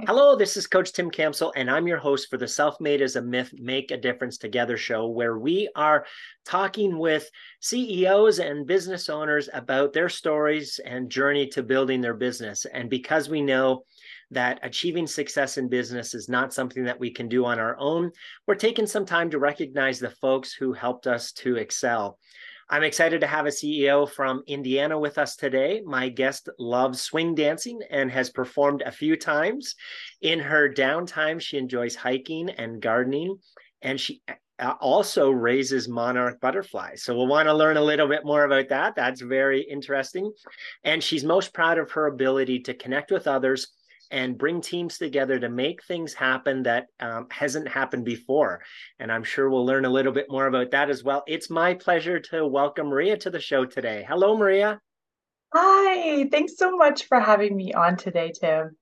Hello, this is Coach Tim Campbell, and I'm your host for the Self Made as a Myth Make a Difference Together show, where we are talking with CEOs and business owners about their stories and journey to building their business. And because we know that achieving success in business is not something that we can do on our own, we're taking some time to recognize the folks who helped us to excel. I'm excited to have a CEO from Indiana with us today. My guest loves swing dancing and has performed a few times. In her downtime, she enjoys hiking and gardening, and she uh, also raises monarch butterflies. So we'll want to learn a little bit more about that. That's very interesting. And she's most proud of her ability to connect with others and bring teams together to make things happen that um, hasn't happened before. And I'm sure we'll learn a little bit more about that as well. It's my pleasure to welcome Maria to the show today. Hello, Maria. Hi, thanks so much for having me on today, Tim.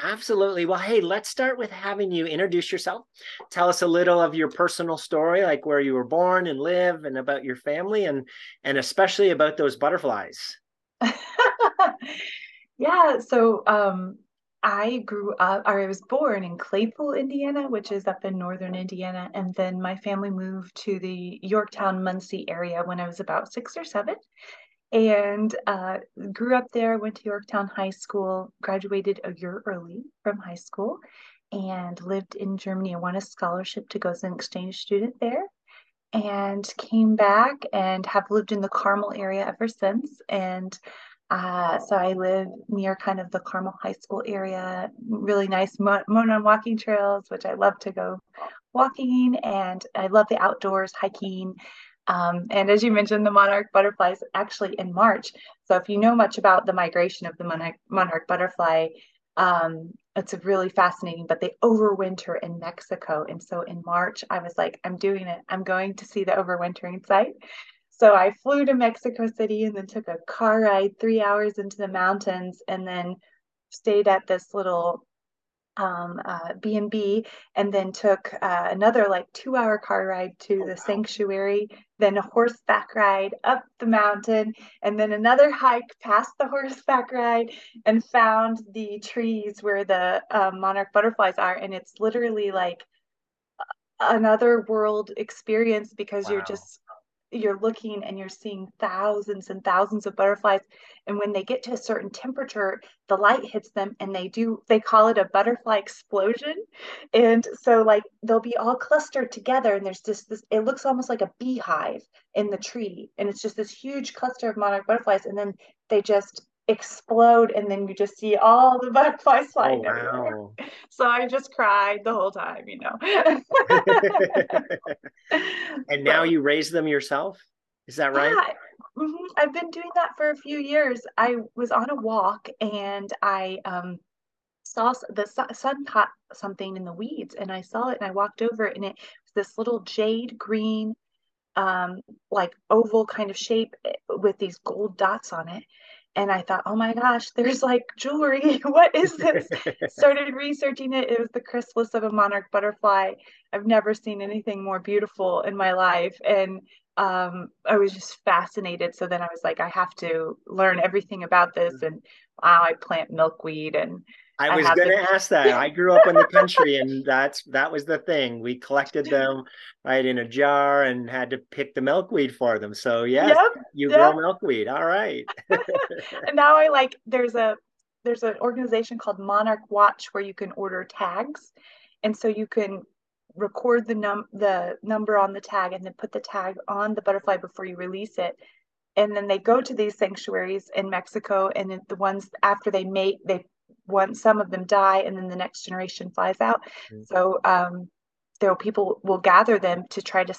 Absolutely. Well, hey, let's start with having you introduce yourself. Tell us a little of your personal story, like where you were born and live, and about your family, and and especially about those butterflies. yeah. So, um, I grew up, or I was born in Claypool, Indiana, which is up in northern Indiana. And then my family moved to the Yorktown, Muncie area when I was about six or seven. And uh, grew up there, went to Yorktown High School, graduated a year early from high school, and lived in Germany and won a scholarship to go as an exchange student there. And came back and have lived in the Carmel area ever since. And uh, so I live near kind of the Carmel High School area, really nice Monon walking trails, which I love to go walking, and I love the outdoors, hiking. Um, and as you mentioned, the monarch butterflies actually in March. So if you know much about the migration of the monarch, monarch butterfly, um, it's really fascinating, but they overwinter in Mexico. And so in March, I was like, I'm doing it. I'm going to see the overwintering site. So I flew to Mexico City and then took a car ride three hours into the mountains and then stayed at this little um, uh, B&B and then took uh, another like two hour car ride to oh, the wow. sanctuary, then a horseback ride up the mountain, and then another hike past the horseback ride and found the trees where the uh, monarch butterflies are. And it's literally like another world experience because wow. you're just you're looking and you're seeing thousands and thousands of butterflies and when they get to a certain temperature the light hits them and they do they call it a butterfly explosion. And so like they'll be all clustered together and there's just this it looks almost like a beehive in the tree and it's just this huge cluster of monarch butterflies and then they just explode and then you just see all the butterflies oh, flying oh, wow. so i just cried the whole time you know. And now but, you raise them yourself? Is that right? Yeah, mm-hmm. i've been doing that for a few years. I was on a walk and i um, saw the sun caught something in the weeds and i saw it and i walked over it and it was this little jade green um like oval kind of shape eh, with these gold dots on it and I thought, oh my gosh, there's like jewelry. what is this? Started researching it. It was the chrysalis of a monarch butterfly. I've never seen anything more beautiful in my life. And um, I was just fascinated. So then I was like, I have to learn everything about this. Mm. And wow, I plant milkweed and I was going to ask that. I grew up in the country, and that's that was the thing. We collected them right in a jar and had to pick the milkweed for them. So yes, yep, you yep. grow milkweed. All right. and now I like there's a there's an organization called Monarch Watch where you can order tags, and so you can record the num the number on the tag and then put the tag on the butterfly before you release it and then they go to these sanctuaries in Mexico, and the ones after they mate, they one some of them die and then the next generation flies out mm-hmm. so um, there people will gather them to try to,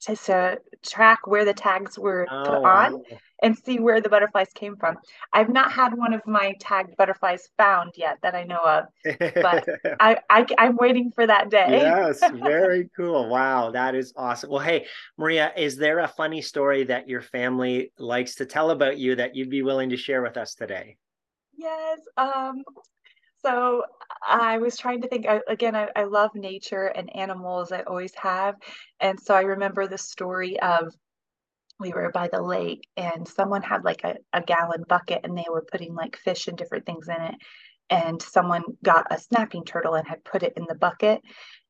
to, to track where the tags were oh, put on wow. and see where the butterflies came from i've not had one of my tagged butterflies found yet that i know of but I, I i'm waiting for that day yes very cool wow that is awesome well hey maria is there a funny story that your family likes to tell about you that you'd be willing to share with us today Yes. Um, so I was trying to think again, I, I love nature and animals, I always have. And so I remember the story of we were by the lake and someone had like a, a gallon bucket and they were putting like fish and different things in it. and someone got a snapping turtle and had put it in the bucket.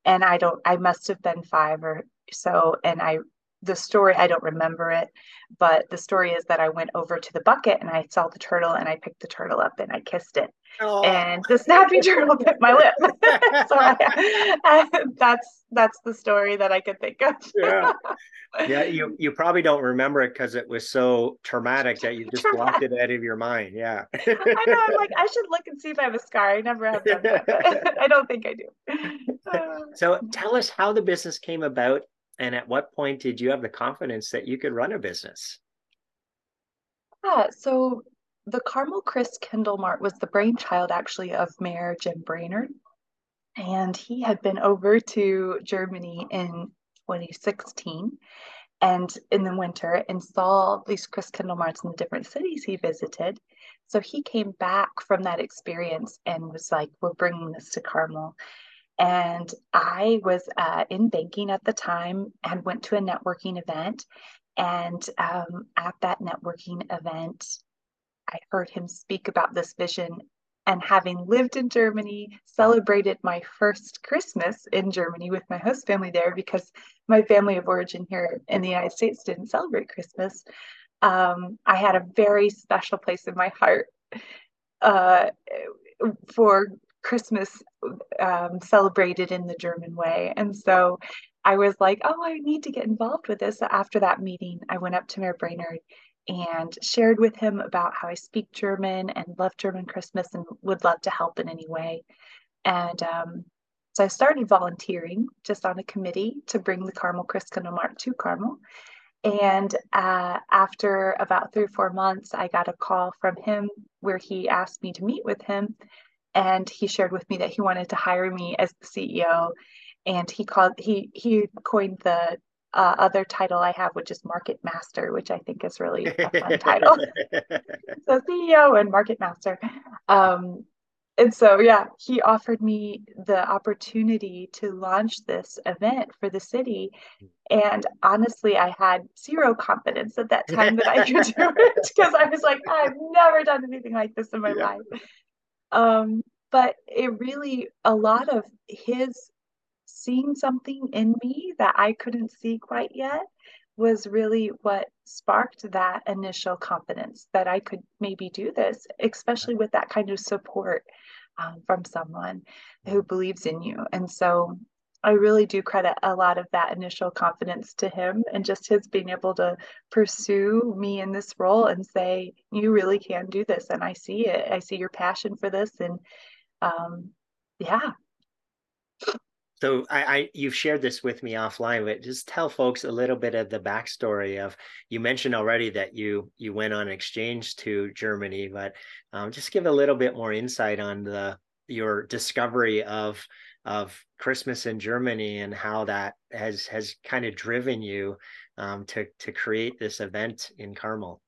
And I don't, I must have been five or so. And I the story i don't remember it but the story is that i went over to the bucket and i saw the turtle and i picked the turtle up and i kissed it. Oh. and the snapping turtle bit my lip. So I, I, that's that's the story that i could think of. Yeah. Yeah you you probably don't remember it because it was so traumatic that you just blocked it out of your mind. Yeah. I know i'm like i should look and see if i have a scar. I never have done that. I don't think i do. So tell us how the business came about and at what point did you have the confidence that you could run a business? Yeah, so the Carmel Christkindlmarkt was the brainchild actually of Mayor Jim Brainard. And he had been over to Germany in 2016 and in the winter and saw these Christkindlmarkts in the different cities he visited. So he came back from that experience and was like, We're bringing this to Carmel. And I was uh, in banking at the time and went to a networking event. And um, at that networking event, I heard him speak about this vision. And having lived in Germany, celebrated my first Christmas in Germany with my host family there because my family of origin here in the United States didn't celebrate Christmas. Um, I had a very special place in my heart uh, for Christmas um, celebrated in the German way. And so I was like, oh, I need to get involved with this. After that meeting, I went up to Mayor Brainard and shared with him about how I speak German and love German Christmas and would love to help in any way. And um, so I started volunteering just on a committee to bring the Carmel Christkindlmarkt to Carmel. And uh, after about three or four months, I got a call from him where he asked me to meet with him and he shared with me that he wanted to hire me as the CEO. And he called he he coined the uh, other title I have, which is Market Master, which I think is really a fun title. so CEO and Market Master. Um, and so yeah, he offered me the opportunity to launch this event for the city. And honestly, I had zero confidence at that time that I could do it because I was like, I've never done anything like this in my yeah. life. Um, but it really, a lot of his seeing something in me that I couldn't see quite yet was really what sparked that initial confidence that I could maybe do this, especially with that kind of support um, from someone who believes in you. And so I really do credit a lot of that initial confidence to him and just his being able to pursue me in this role and say, You really can do this. And I see it. I see your passion for this. And um, yeah. So I, I, you've shared this with me offline, but just tell folks a little bit of the backstory of you mentioned already that you you went on exchange to Germany, but um, just give a little bit more insight on the your discovery of of Christmas in Germany and how that has has kind of driven you um, to to create this event in Carmel.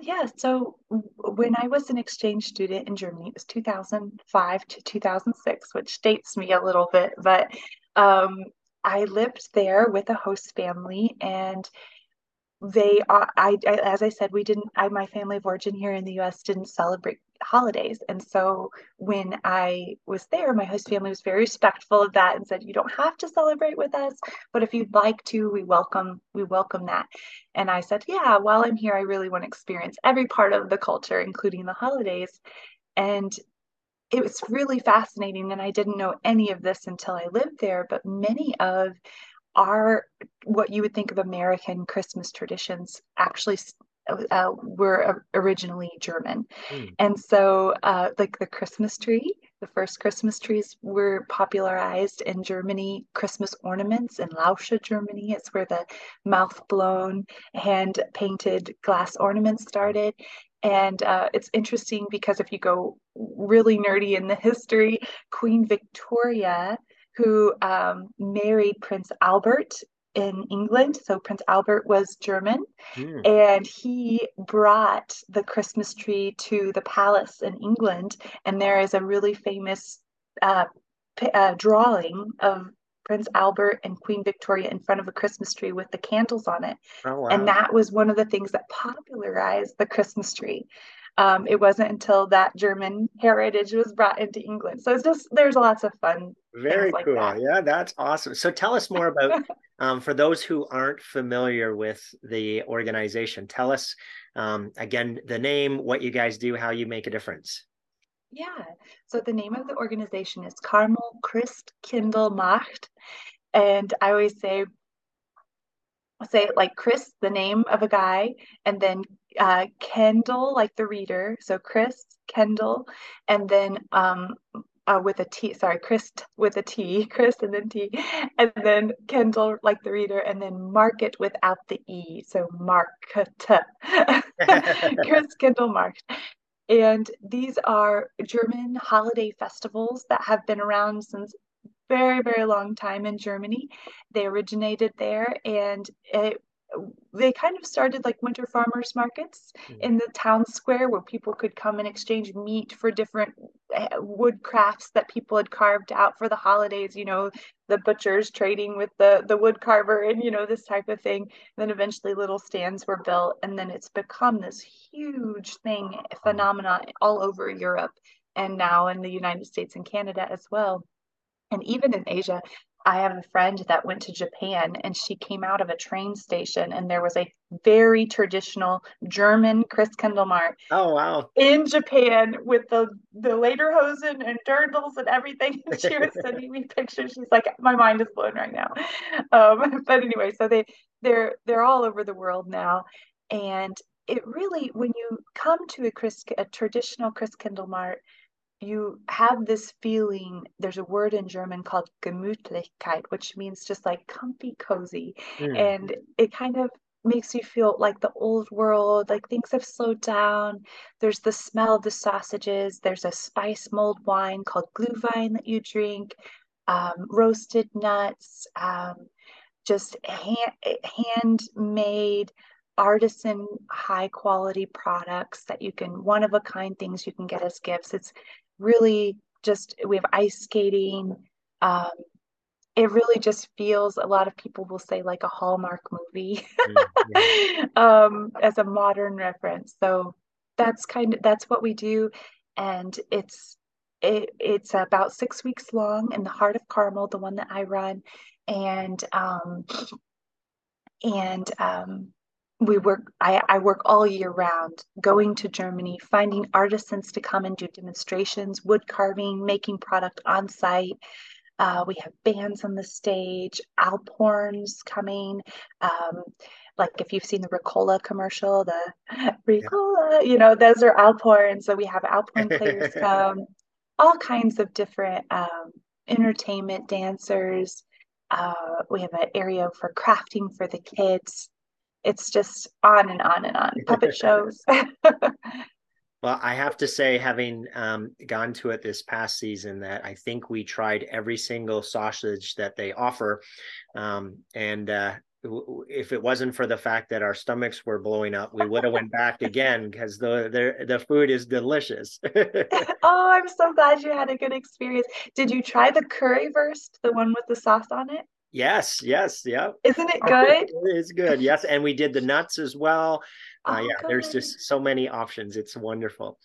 Yeah, so when I was an exchange student in Germany, it was 2005 to 2006, which dates me a little bit, but um, I lived there with a host family and they are I, I, as i said we didn't i my family of origin here in the us didn't celebrate holidays. And so when i was there my host family was very respectful of that and said you don't have to celebrate with us but if you'd like to we welcome we welcome that. And i said yeah while i'm here i really want to experience every part of the culture including the holidays. And it was really fascinating and i didn't know any of this until i lived there but many of are what you would think of American Christmas traditions actually uh, were originally German. Mm. And so, uh, like the Christmas tree, the first Christmas trees were popularized in Germany. Christmas ornaments in Lauscha, Germany, it's where the mouth blown, hand painted glass ornaments started. And uh, it's interesting because if you go really nerdy in the history, Queen Victoria who um, married Prince Albert in England. So Prince Albert was German, mm. and he brought the Christmas tree to the palace in England. And there is a really famous uh, p- uh, drawing of Prince Albert and Queen Victoria in front of a Christmas tree with the candles on it. Oh, wow. And that was one of the things that popularized the Christmas tree. um, it wasn't until that German heritage was brought into England. So it's just there's lots of fun. Very like cool. That. Yeah, that's awesome. So tell us more about um, for those who aren't familiar with the organization. Tell us um, again the name, what you guys do, how you make a difference. Yeah. So the name of the organization is Carmel Christ Kindle Macht. And I always say, say like Chris, the name of a guy, and then uh, Kendall, like the reader. So Chris, Kendall, and then um, uh, with a T, sorry, Chris with a T, Chris and then T, and then Kendall like the reader, and then market without the E. So market. Chris Kendall market. And these are German holiday festivals that have been around since very, very long time in Germany. They originated there and it they kind of started like winter farmers markets mm-hmm. in the town square where people could come and exchange meat for different eh, wood crafts that people had carved out for the holidays you know the butchers trading with the the wood carver and you know this type of thing. And then eventually little stands were built and then it's become this huge thing phenomenon all over europe and now in the united states and canada as well. And even in asia I have a friend that went to Japan and she came out of a train station and there was a very traditional German Chris Christkindlmarkt. Oh wow. In Japan with the the lederhosen and dirndls and everything. And she was sending me pictures. She's like, my mind is blown right now. Um, but anyway, so they they're they're all over the world now. And it really when you come to a Chris a traditional Chris Christkindlmarkt, you have this feeling there's a word in german called gemütlichkeit which means just like comfy cozy mm. and it kind of makes you feel like the old world like things have slowed down there's the smell of the sausages there's a spice mulled wine called glühwein that you drink um, roasted nuts um, just hand, handmade artisan high quality products that you can one of a kind things you can get as gifts it's really just we have ice skating um, it really just feels a lot of people will say like a hallmark movie. Mm-hmm. um, as a modern reference. So that's kind of that's what we do. And it's it, it's about six weeks long in the heart of carmel the one that i run. And um and um we work I, I work all year round going to germany finding artisans to come and do demonstrations wood carving making product on site. Uh, we have bands on the stage alphorns coming um, like if you've seen the ricola commercial the ricola yeah. you know those are alphorns so we have alphorn players come all kinds of different um, entertainment dancers. Uh, we have an area for crafting for the kids it's just on and on and on puppet shows well i have to say having um, gone to it this past season that i think we tried every single sausage that they offer um, and uh, if it wasn't for the fact that our stomachs were blowing up, we would have went back again because the, the the food is delicious. oh, I'm so glad you had a good experience. Did you try the currywurst, the one with the sauce on it? Yes, yes, yeah. Isn't it good? it's good. Yes, and we did the nuts as well. Uh, oh, uh, yeah, good. there's just so many options. It's wonderful.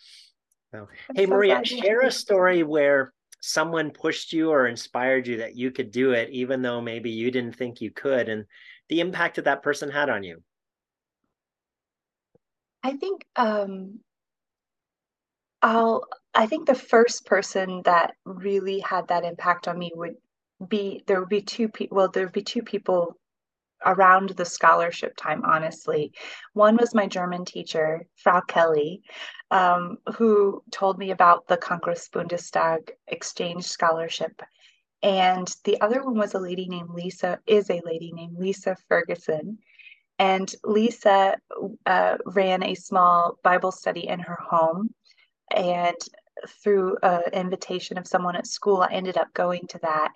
So, hey, so Maria, share a story where someone pushed you or inspired you that you could do it, even though maybe you didn't think you could, and the impact that that person had on you. I think um, I'll. I think the first person that really had that impact on me would be there would be two people well there would be two people around the scholarship time honestly. One was my german teacher frau kelly um, who told me about the congress bundestag exchange scholarship. And the other one was a lady named lisa is a lady named lisa ferguson. And lisa uh, ran a small bible study in her home. And through an invitation of someone at school i ended up going to that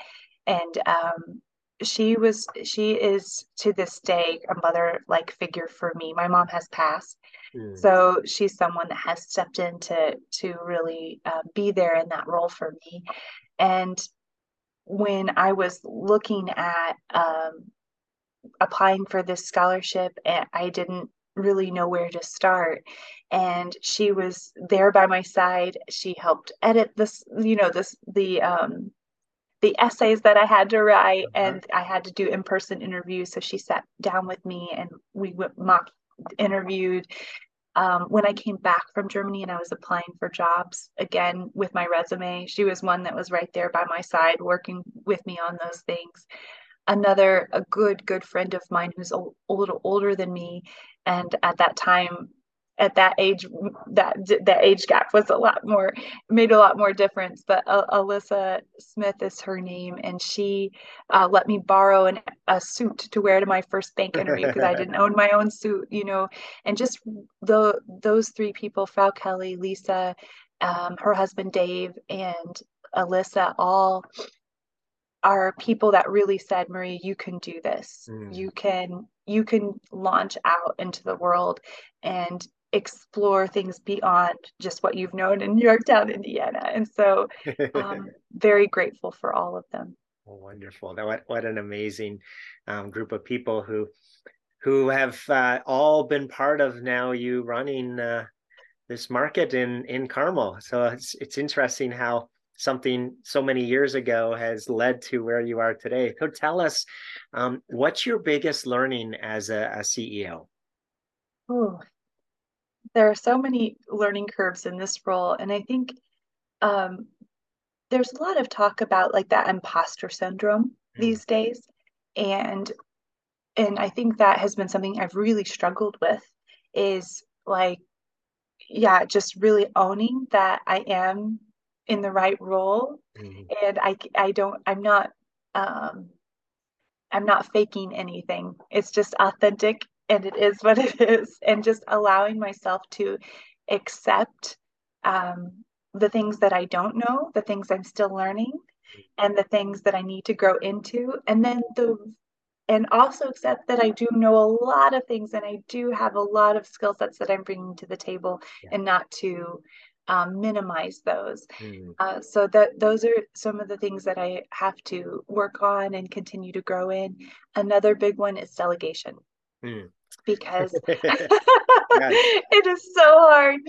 and um, she was she is to this day a mother like figure for me. My mom has passed. Mm. so she's someone that has stepped in to to really uh, be there in that role for me. And when i was looking at um, applying for this scholarship and i didn't really know where to start. And she was there by my side. She helped edit this you know this the um the essays that I had to write uh-huh. and I had to do in-person interviews so she sat down with me and we mock interviewed um, when I came back from Germany and I was applying for jobs again with my resume, she was one that was right there by my side working with me on those things. Another, a good, good friend of mine who's a, a little older than me. And at that time, at that age that that age gap was a lot more made a lot more difference but uh, alyssa smith is her name and she uh, let me borrow an, a suit to wear to my first bank interview because i didn't own my own suit you know and just the those three people frau kelly lisa um, her husband dave and alyssa all are people that really said marie you can do this mm. you can you can launch out into the world and explore things beyond just what you've known in New Yorktown, Indiana. And so, um, very grateful for all of them. Oh, wonderful! What what an amazing um, group of people who who have uh, all been part of now you running uh, this market in in Carmel. So it's it's interesting how something so many years ago has led to where you are today. So tell us, um, what's your biggest learning as a, a CEO? Oh, there are so many learning curves in this role and i think um, there's a lot of talk about like that imposter syndrome mm. these days and and i think that has been something i've really struggled with is like yeah just really owning that i am in the right role mm-hmm. and i i don't i'm not um i'm not faking anything it's just authentic and it is what it is and just allowing myself to accept um, the things that i don't know the things i'm still learning and the things that i need to grow into and then the and also accept that i do know a lot of things and i do have a lot of skill sets that i'm bringing to the table yeah. and not to um, minimize those. Mm. Uh, so that those are some of the things that I have to work on and continue to grow in. Another big one is delegation. Mm because it is so hard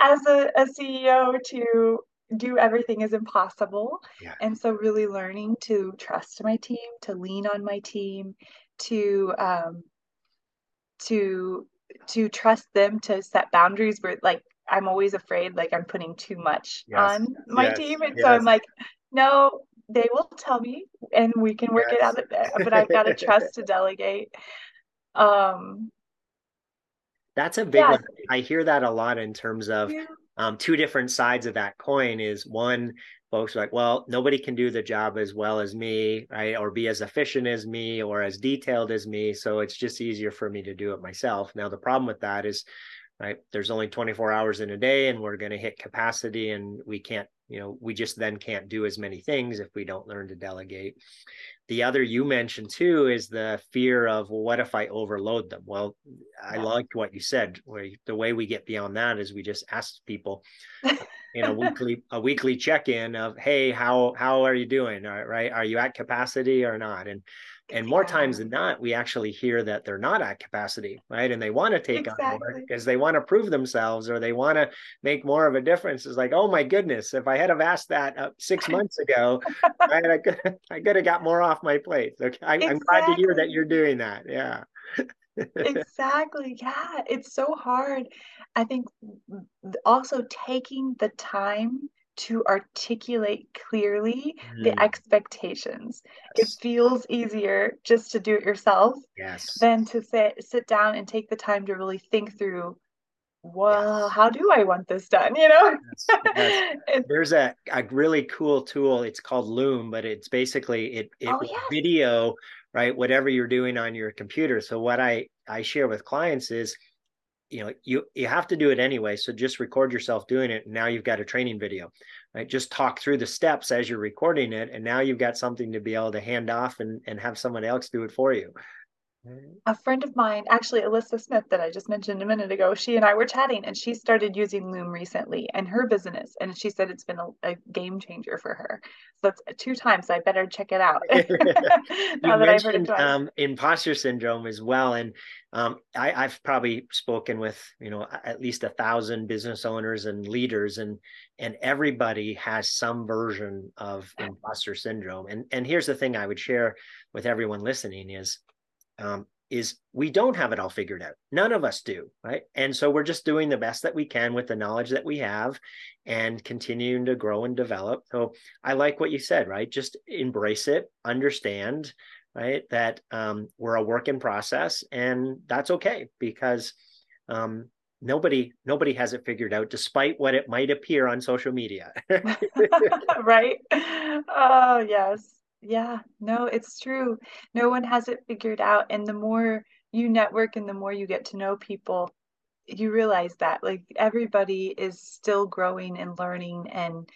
as a, a CEO to do everything is impossible. Yeah. And so really learning to trust my team, to lean on my team, to um to to trust them to set boundaries where like I'm always afraid like I'm putting too much yes. on my yes. team. And yes. so I'm like, no, they will tell me and we can work it out but I've got to trust to delegate. Um that's a big yeah. one. I hear that a lot in terms of yeah. um, two different sides of that coin. Is one, folks are like, well, nobody can do the job as well as me, right? Or be as efficient as me or as detailed as me. So it's just easier for me to do it myself. Now, the problem with that is, right, there's only 24 hours in a day and we're going to hit capacity and we can't, you know, we just then can't do as many things if we don't learn to delegate the other you mentioned too is the fear of well, what if I overload them? Well, I liked what you said. Where the way we get beyond that is we just ask people in a weekly a weekly check in of hey, how how are you doing? Right? Are you at capacity or not? And and more times than not we actually hear that they're not at capacity right? And they want to take exactly. on more because they want to prove themselves or they want to make more of a difference. It's like oh my goodness if i had have asked that uh, six months ago I, I, could, I could have got more off my plate. Okay I, exactly. i'm glad to hear that you're doing that yeah. Exactly yeah it's so hard. I think also taking the time to articulate clearly mm. the expectations. Yes. It feels easier just to do it yourself yes. than to sit sit down and take the time to really think through well yes. how do i want this done you know yes. Yes. there's a, a really cool tool it's called loom but it's basically it, it oh, video right whatever you're doing on your computer so what i i share with clients is you know you you have to do it anyway so just record yourself doing it and now you've got a training video right? Just talk through the steps as you're recording it and now you've got something to be able to hand off and and have someone else do it for you a friend of mine, actually Alyssa Smith, that I just mentioned a minute ago, she and I were chatting, and she started using Loom recently in her business, and she said it's been a, a game changer for her. So it's two times. So I better check it out. now that I've heard it um, imposter syndrome as well, and um, I, I've probably spoken with you know at least a thousand business owners and leaders, and and everybody has some version of imposter syndrome. And and here's the thing I would share with everyone listening is um, is we don't have it all figured out. None of us do, right? And so we're just doing the best that we can with the knowledge that we have and continuing to grow and develop. So I like what you said, right? Just embrace it, understand, right? That um, we're a work in process and that's okay because um, nobody nobody has it figured out despite what it might appear on social media right oh yes yeah, no, it's true. No one has it figured out. And the more you network and the more you get to know people, you realize that like everybody is still growing and learning and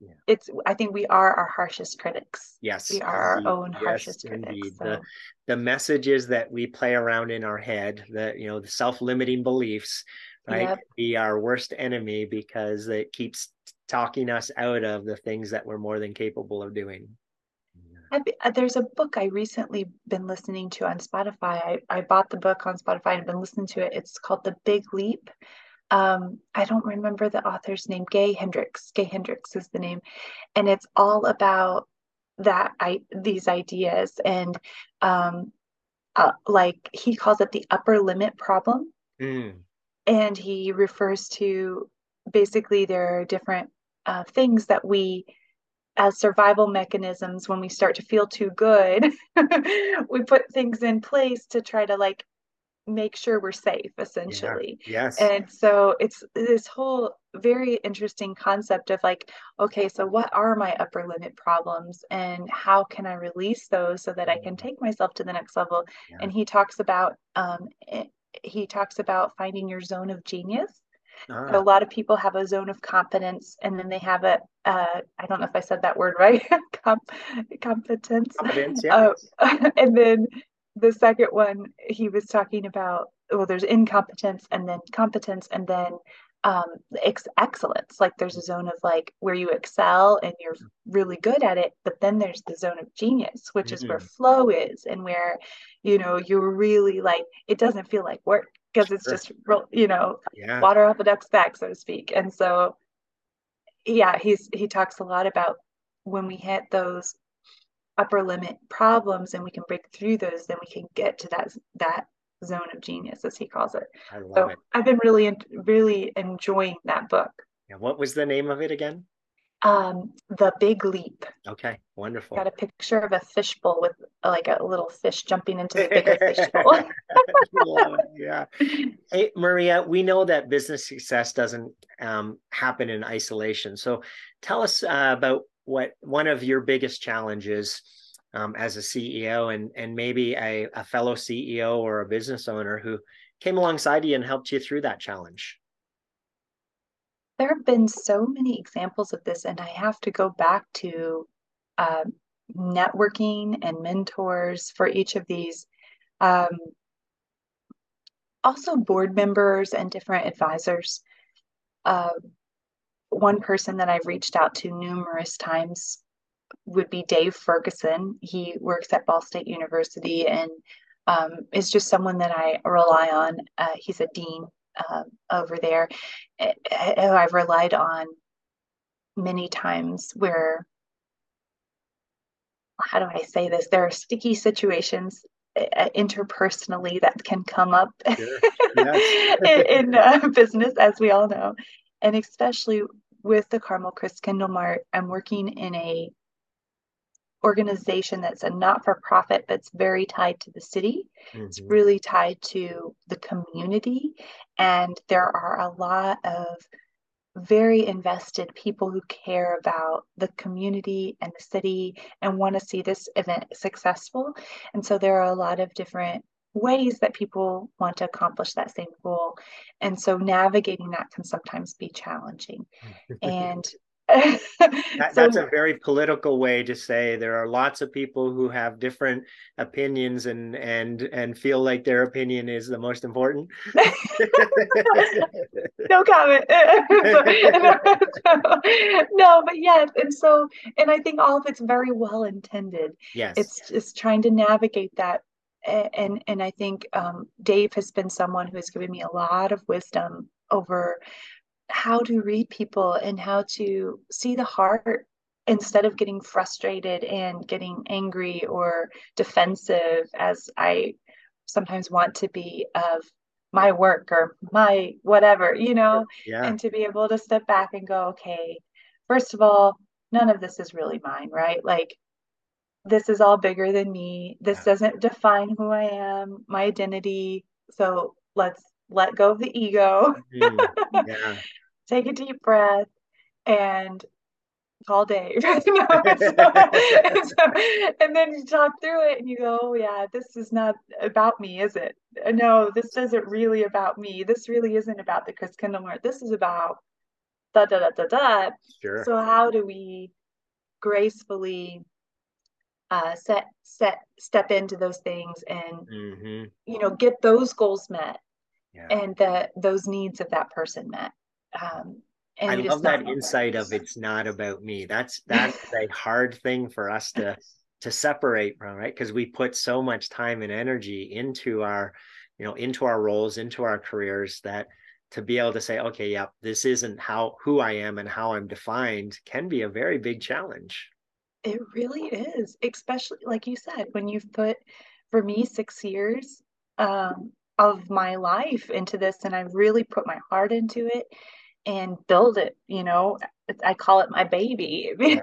yeah. it's i think we are our harshest critics yes we are indeed. our own yes, harshest indeed. critics so. the, the messages that we play around in our head that you know the self-limiting beliefs right yep. be our worst enemy because it keeps talking us out of the things that we're more than capable of doing uh, there's a book I recently been listening to on Spotify. I, I bought the book on Spotify and been listening to it. It's called The Big Leap. Um, I don't remember the author's name. Gay Hendricks. Gay Hendricks is the name, and it's all about that. I these ideas and um, uh, like he calls it the upper limit problem, mm. and he refers to basically there are different uh, things that we as survival mechanisms when we start to feel too good we put things in place to try to like make sure we're safe essentially yeah. yes and so it's this whole very interesting concept of like okay so what are my upper limit problems and how can i release those so that i can mm-hmm. take myself to the next level yeah. and he talks about um eh, he talks about finding your zone of genius Ah. A lot of people have a zone of competence, and then they have a uh, I don't know if I said that word right. Com- competence. Competence, yeah. Uh, and then the second one, he was talking about well, there's incompetence, and then competence, and then um ex- excellence like there's a zone of like where you excel and you're really good at it but then there's the zone of genius which mm-hmm. is where flow is and where you know you're really like it doesn't feel like work because it's sure. just you know yeah. water off a duck's back so to speak and so yeah he's he talks a lot about when we hit those upper limit problems and we can break through those then we can get to that that zone of genius as he calls it I love so it. i've been really really enjoying that book yeah what was the name of it again um the big leap. Okay wonderful. Got a picture of a fishbowl with like a little fish jumping into the bigger fishbowl yeah. Hey maria we know that business success doesn't um, happen in isolation. So tell us uh, about what one of your biggest challenges um, as a ceo and and maybe a, a fellow ceo or a business owner who came alongside you and helped you through that challenge there have been so many examples of this, and I have to go back to uh, networking and mentors for each of these. Um, also, board members and different advisors. Uh, one person that I've reached out to numerous times would be Dave Ferguson. He works at Ball State University and um, is just someone that I rely on. Uh, he's a dean uh, over there eh, eh, who I've relied on many times where how do I say this? There are sticky situations uh, interpersonally that can come up sure. in, in uh, business, as we all know, and especially with the Carmel Christkindlmarkt, I'm working in a organization that's a not for profit, but it's very tied to the city. Mm-hmm. It's really tied to the community. And there are a lot of very invested people who care about the community and the city and want to see this event successful. And so there are a lot of different ways that people want to accomplish that same goal. And so navigating that can sometimes be challenging. and that, so, that's a very political way to say there are lots of people who have different opinions and and and feel like their opinion is the most important. No comment. No but yes and so and i think all of it's very well intended. Yes. It's just trying to navigate that and and i think um, dave has been someone who has given me a lot of wisdom over how to read people and how to see the heart instead of getting frustrated and getting angry or defensive as I sometimes want to be of my work or my whatever, you know, yeah. and to be able to step back and go, okay, first of all, none of this is really mine, right? Like, this is all bigger than me. This yeah. doesn't define who I am, my identity. So let's let go of the ego. Mm, yeah. take a deep breath and call Dave. and, so, and, then you talk through it and you go, oh, yeah, this is not about me, is it? No, this isn't really about me. This really isn't about the Christkindlmarkt. This is about da da da da da. Sure. So how do we gracefully uh, set set step into those things and mm-hmm. you know get those goals met yeah. and that those needs of that person met um, I love that insight of it's not about me. That's that's a hard thing for us to to separate from, right? Because we put so much time and energy into our, you know, into our roles, into our careers that to be able to say, okay, yeah, this isn't how who I am and how I'm defined can be a very big challenge. It really is, especially like you said, when you've put for me six years um, of my life into this and I really put my heart into it and build it you know? I call it my baby. Yeah,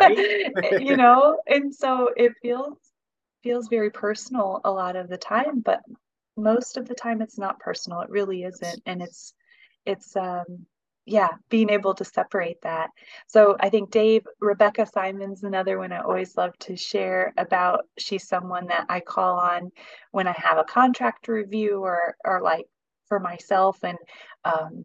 right? you know? And so it feels feels very personal a lot of the time but most of the time it's not personal. It really isn't and it's it's um yeah being able to separate that. So i think dave rebecca simon's another one i always love to share about. She's someone that i call on when i have a contract review or or like for myself and um,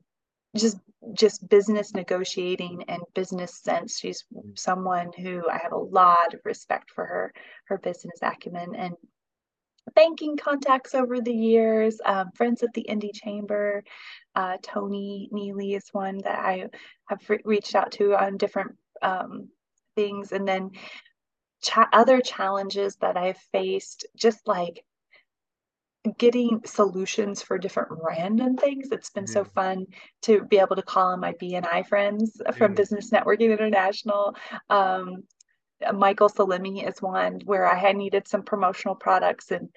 just just business negotiating and business sense. She's someone who I have a lot of respect for her her business acumen and banking contacts over the years. Um, friends at the Indy Chamber, uh, Tony Neely is one that I have re- reached out to on different um, things, and then cha- other challenges that I've faced, just like getting solutions for different random things. It's been mm-hmm. so fun to be able to call on my BNI friends from mm-hmm. Business Networking International. Um, Uh, Michael Salimi is one where I had needed some promotional products and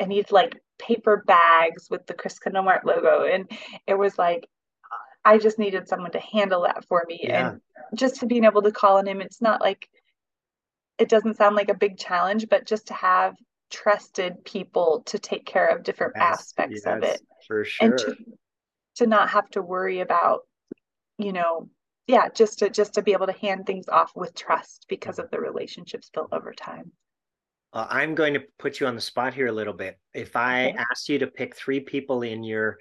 I needed like paper bags with the Christkindlmarkt logo. And it was like, I just needed someone to handle that for me. Yeah. And just to being able to call on him, it's not like, it doesn't sound like a big challenge, but just to have trusted people to take care of different yes, aspects yes, of it for sure and to, to not have to worry about you know yeah just to just to be able to hand things off with trust because of the relationships built over time uh, i'm going to put you on the spot here a little bit if i okay. asked you to pick three people in your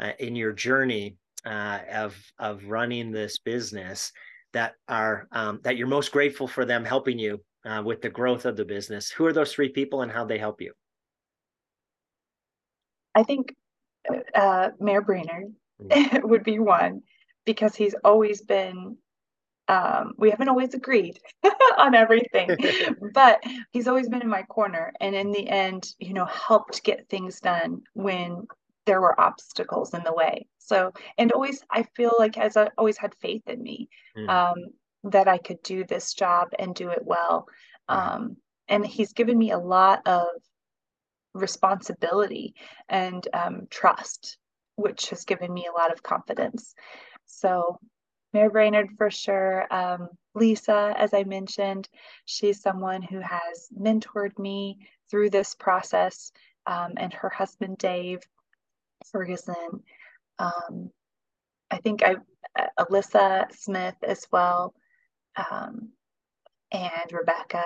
uh, in your journey uh, of of running this business that are um, that you're most grateful for them helping you uh, with the growth of the business. Who are those three people and how they help you? I think uh, Mayor Brainard mm-hmm. would be one because he's always been. Um, we haven't always agreed on everything, but he's always been in my corner, and in the end, you know, helped get things done when there were obstacles in the way. So, and always, I feel like has always had faith in me. Mm. Um, that I could do this job and do it well. Um, and he's given me a lot of responsibility and um, trust, which has given me a lot of confidence. So, Mayor Brainard for sure. Um, Lisa, as I mentioned, she's someone who has mentored me through this process, um, and her husband Dave Ferguson. Um, I think I, uh, Alyssa Smith as well um, and Rebecca.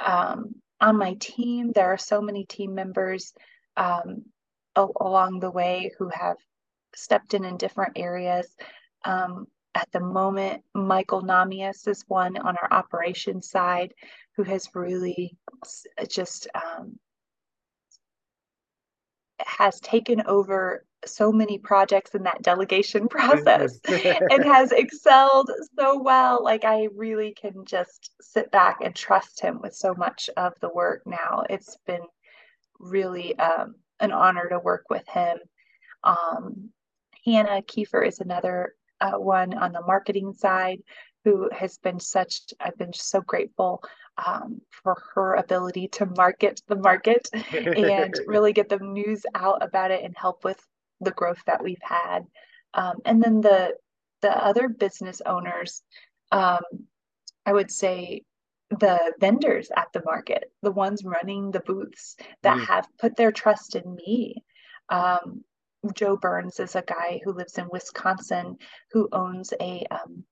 Um, on my team, there are so many team members um, along the way who have stepped in in different areas. Um, at the moment, Michael Namias is one on our operations side who has really just um, has taken over so many projects in that delegation process and has excelled so well. Like I really can just sit back and trust him with so much of the work now. It's been really um, an honor to work with him. Um, Hannah Kiefer is another uh, one on the marketing side who has been such, I've been so grateful um, for her ability to market the market and really get the news out about it and help with the growth that we've had. Um, and then the the other business owners, um, I would say the vendors at the market, the ones running the booths that mm. have put their trust in me. Um, Joe Burns is a guy who lives in Wisconsin who owns a um,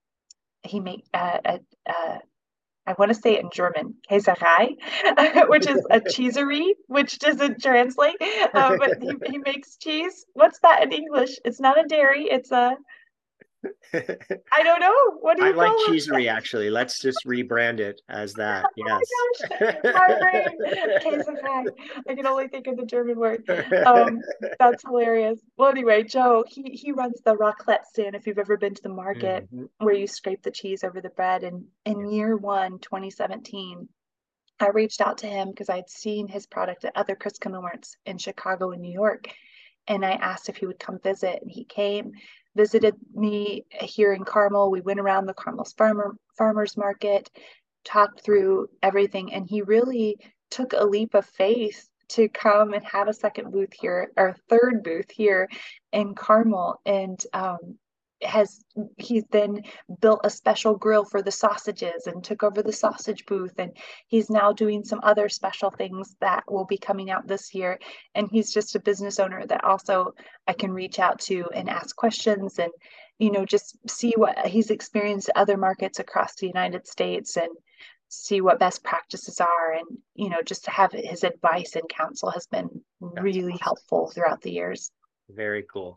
he make a, a, a I want to say it in German, Käserei, which is a cheesery, which doesn't translate, uh, but he, he makes cheese. What's that in English? It's not a dairy, it's a I don't know. What do you I like cheesery actually. Let's just rebrand it as that. Oh yes. Oh my I can only think of the German word. Um, that's hilarious. Well, anyway, Joe, he he runs the raclette stand. If you've ever been to the market mm-hmm. where you scrape the cheese over the bread, and in year one, 2017, I reached out to him because I'd seen his product at other Christkindlmarkts in Chicago and New York, and I asked if he would come visit, and he came visited me here in Carmel. We went around the Carmel's farmer farmers market, talked through everything, and he really took a leap of faith to come and have a second booth here or third booth here in Carmel. And um, has he's then built a special grill for the sausages and took over the sausage booth. And he's now doing some other special things that will be coming out this year. And he's just a business owner that also I can reach out to and ask questions and you know just see what he's experienced other markets across the United States and see what best practices are. And you know just to have his advice and counsel has been really helpful throughout the years. Very cool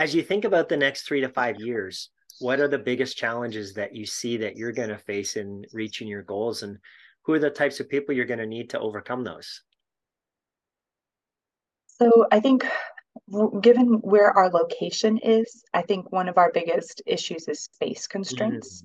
as you think about the next three to five years, what are the biggest challenges that you see that you're going to face in reaching your goals and who are the types of people you're going to need to overcome those so i think given where our location is i think one of our biggest issues is space constraints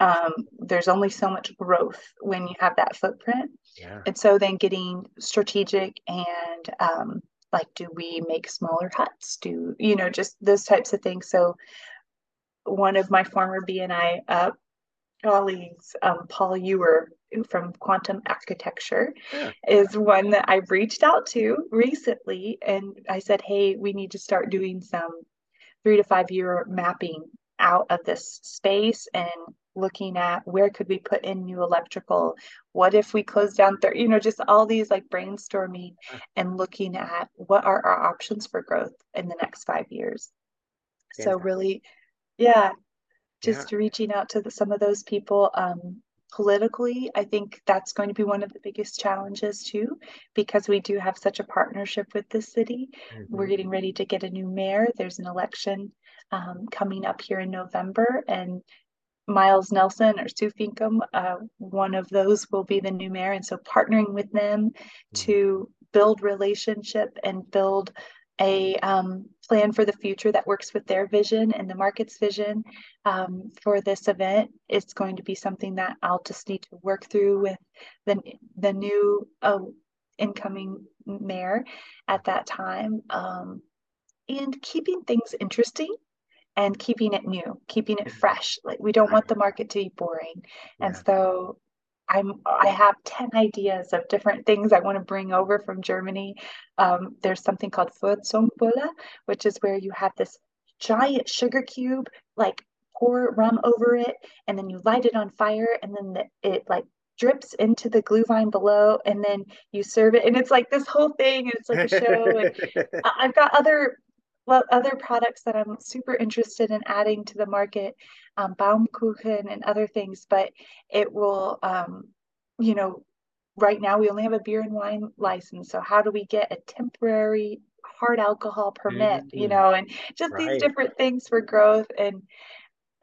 mm-hmm. um, there's only so much growth when you have that footprint yeah. and so then getting strategic and um, like do we make smaller huts do you know just those types of things so one of my former bni uh, colleagues um, paul ewer from quantum architecture yeah. is one that i've reached out to recently and i said hey we need to start doing some three to five year mapping out of this space and looking at where could we put in new electrical what if we close down there you know just all these like brainstorming and looking at what are our options for growth in the next five years yeah. so really yeah just yeah. reaching out to the, some of those people um, politically i think that's going to be one of the biggest challenges too because we do have such a partnership with the city mm-hmm. we're getting ready to get a new mayor there's an election um, coming up here in november and Miles Nelson or Sue Finkam, uh, one of those will be the new mayor. And so partnering with them mm-hmm. to build relationship and build a um, plan for the future that works with their vision and the market's vision um, for this event It's going to be something that I'll just need to work through with the, the new uh, incoming mayor at that time. Um, and keeping things interesting and keeping it new, keeping it fresh. Like we don't want the market to be boring. Yeah. And so I'm I have 10 ideas of different things I want to bring over from Germany. Um, there's something called Feuerzangenbowle, which is where you have this giant sugar cube, like pour rum over it, and then you light it on fire, and then the, it like drips into the glühwein below and then you serve it and it's like this whole thing and it's like a show and i've got other other products that I'm super interested in adding to the market, um, Baumkuchen and other things, but it will, um, you know, right now we only have a beer and wine license. So how do we get a temporary hard alcohol permit, mm-hmm. you know, and just right. these different things for growth. And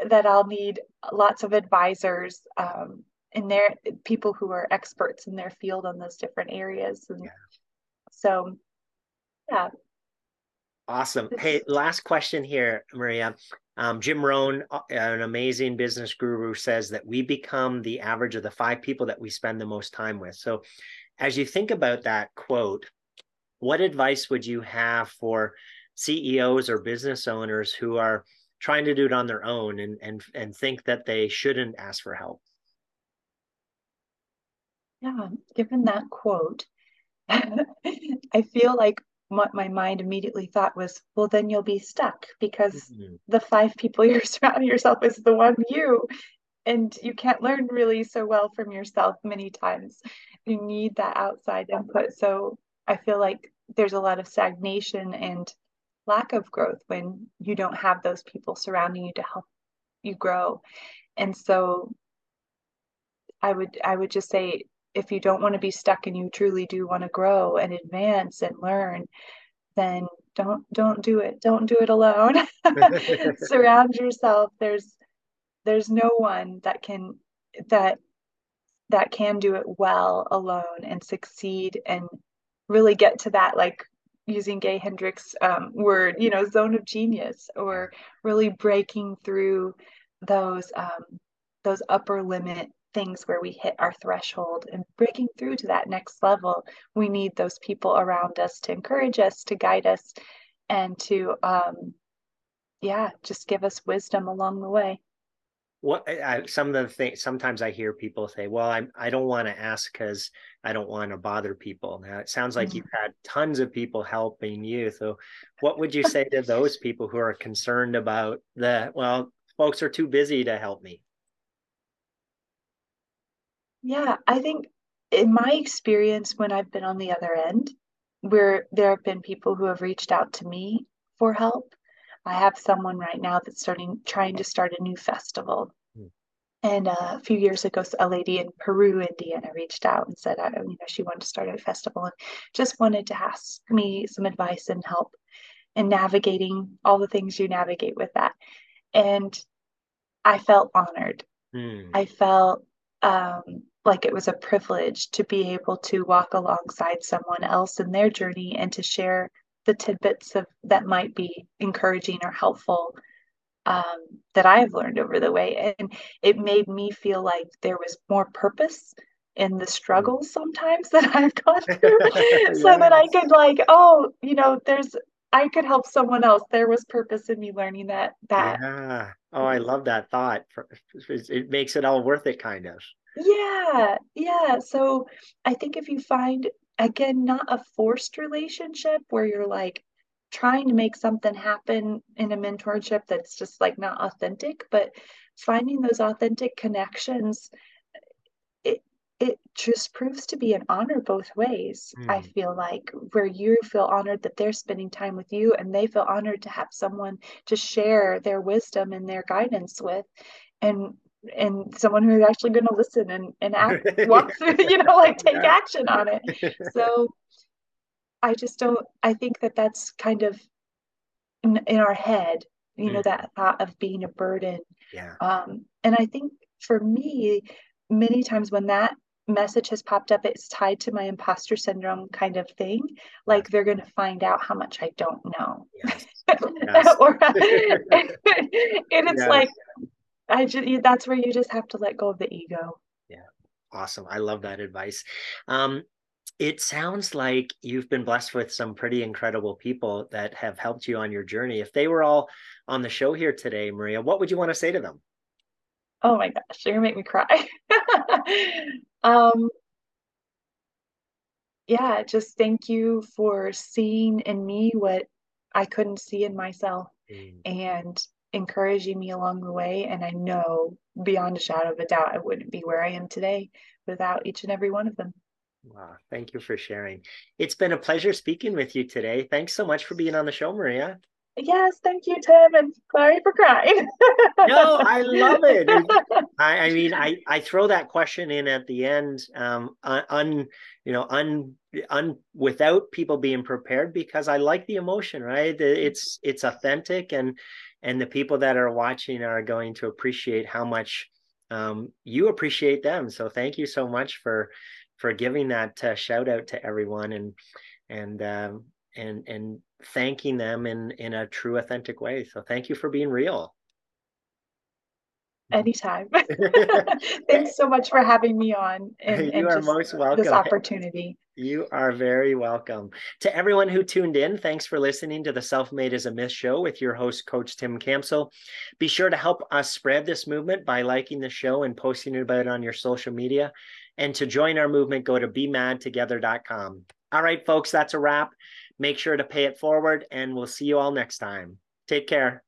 that I'll need lots of advisors um, and they're people who are experts in their field on those different areas. And yeah. so, yeah. Awesome. Hey, last question here, Maria. Um, Jim Rohn, uh, an amazing business guru, says that we become the average of the five people that we spend the most time with. So, as you think about that quote, what advice would you have for CEOs or business owners who are trying to do it on their own and and and think that they shouldn't ask for help? Yeah, given that quote, I feel like what my mind immediately thought was, well, then you'll be stuck because mm-hmm. the five people you're surrounding yourself is the one you, and you can't learn really so well from yourself many times. You need that outside input. So I feel like there's a lot of stagnation and lack of growth when you don't have those people surrounding you to help you grow. And so I would I would just say if you don't want to be stuck and you truly do want to grow and advance and learn, then don't don't do it. Don't do it alone. Surround yourself. There's there's no one that can that that can do it well alone and succeed and really get to that like using Gay Hendricks um, word, you know, zone of genius, or really breaking through those um, those upper limit things where we hit our threshold and breaking through to that next level. We need those people around us to encourage us, to guide us, and to um, yeah, just give us wisdom along the way what I, some of the things sometimes i hear people say well i'm i don't want to ask because i don't want to bother people now it sounds like mm-hmm. you've had tons of people helping you so what would you say to those people who are concerned about the well folks are too busy to help me yeah i think in my experience when i've been on the other end where there have been people who have reached out to me for help I have someone right now that's starting trying to start a new festival. Hmm. And uh, a few years ago, a lady in Peru, Indiana, reached out and said, you know, she wanted to start a festival and just wanted to ask me some advice and help in navigating all the things you navigate with that. And I felt honored. Hmm. I felt um, like it was a privilege to be able to walk alongside someone else in their journey and to share the tidbits of that might be encouraging or helpful um, that I've learned over the way. And it made me feel like there was more purpose in the struggles mm. sometimes that I've gone through yes. so that I could like, oh, you know, there's I could help someone else. There was purpose in me learning that that yeah. Oh, I love that thought. It makes it all worth it kind of. Yeah. Yeah. So I think if you find again not a forced relationship where you're like trying to make something happen in a mentorship that's just like not authentic but finding those authentic connections it it just proves to be an honor both ways mm. i feel like where you feel honored that they're spending time with you and they feel honored to have someone to share their wisdom and their guidance with and and someone who's actually going to listen and and act, walk through, you know, like take yeah. action on it. So I just don't. I think that that's kind of in, in our head, you mm. know, that thought of being a burden. Yeah. Um, and I think for me, many times when that message has popped up, it's tied to my imposter syndrome kind of thing. Like they're going to find out how much I don't know. Yes. Yes. or, and it's yes. like I just that's where you just have to let go of the ego. Yeah. Awesome. I love that advice. Um, it sounds like you've been blessed with some pretty incredible people that have helped you on your journey. If they were all on the show here today, Maria, what would you want to say to them? Oh my gosh, you're gonna make me cry. um, yeah, just thank you for seeing in me what I couldn't see in myself mm. and encouraging me along the way. And I know beyond a shadow of a doubt, I wouldn't be where I am today without each and every one of them. Wow. Thank you for sharing. It's been a pleasure speaking with you today. Thanks so much for being on the show, Maria. Yes, thank you, Tim, and sorry for crying. no, I love it. I, I, mean, I, I throw that question in at the end, um, un, you know, un, un, without people being prepared because I like the emotion, right? It's, it's authentic, and and the people that are watching are going to appreciate how much um, you appreciate them. So thank you so much for for giving that uh, shout out to everyone and and um, and and thanking them in in a true authentic way. So thank you for being real. Anytime. Thanks so much for having me on. And, you and are most welcome. This opportunity. You are very welcome. To everyone who tuned in, thanks for listening to the Self Made is a Myth show with your host, Coach Tim Campsall. Be sure to help us spread this movement by liking the show and posting about it on your social media. And to join our movement, go to bemadtogether.com. All right, folks, that's a wrap. Make sure to pay it forward, and we'll see you all next time. Take care.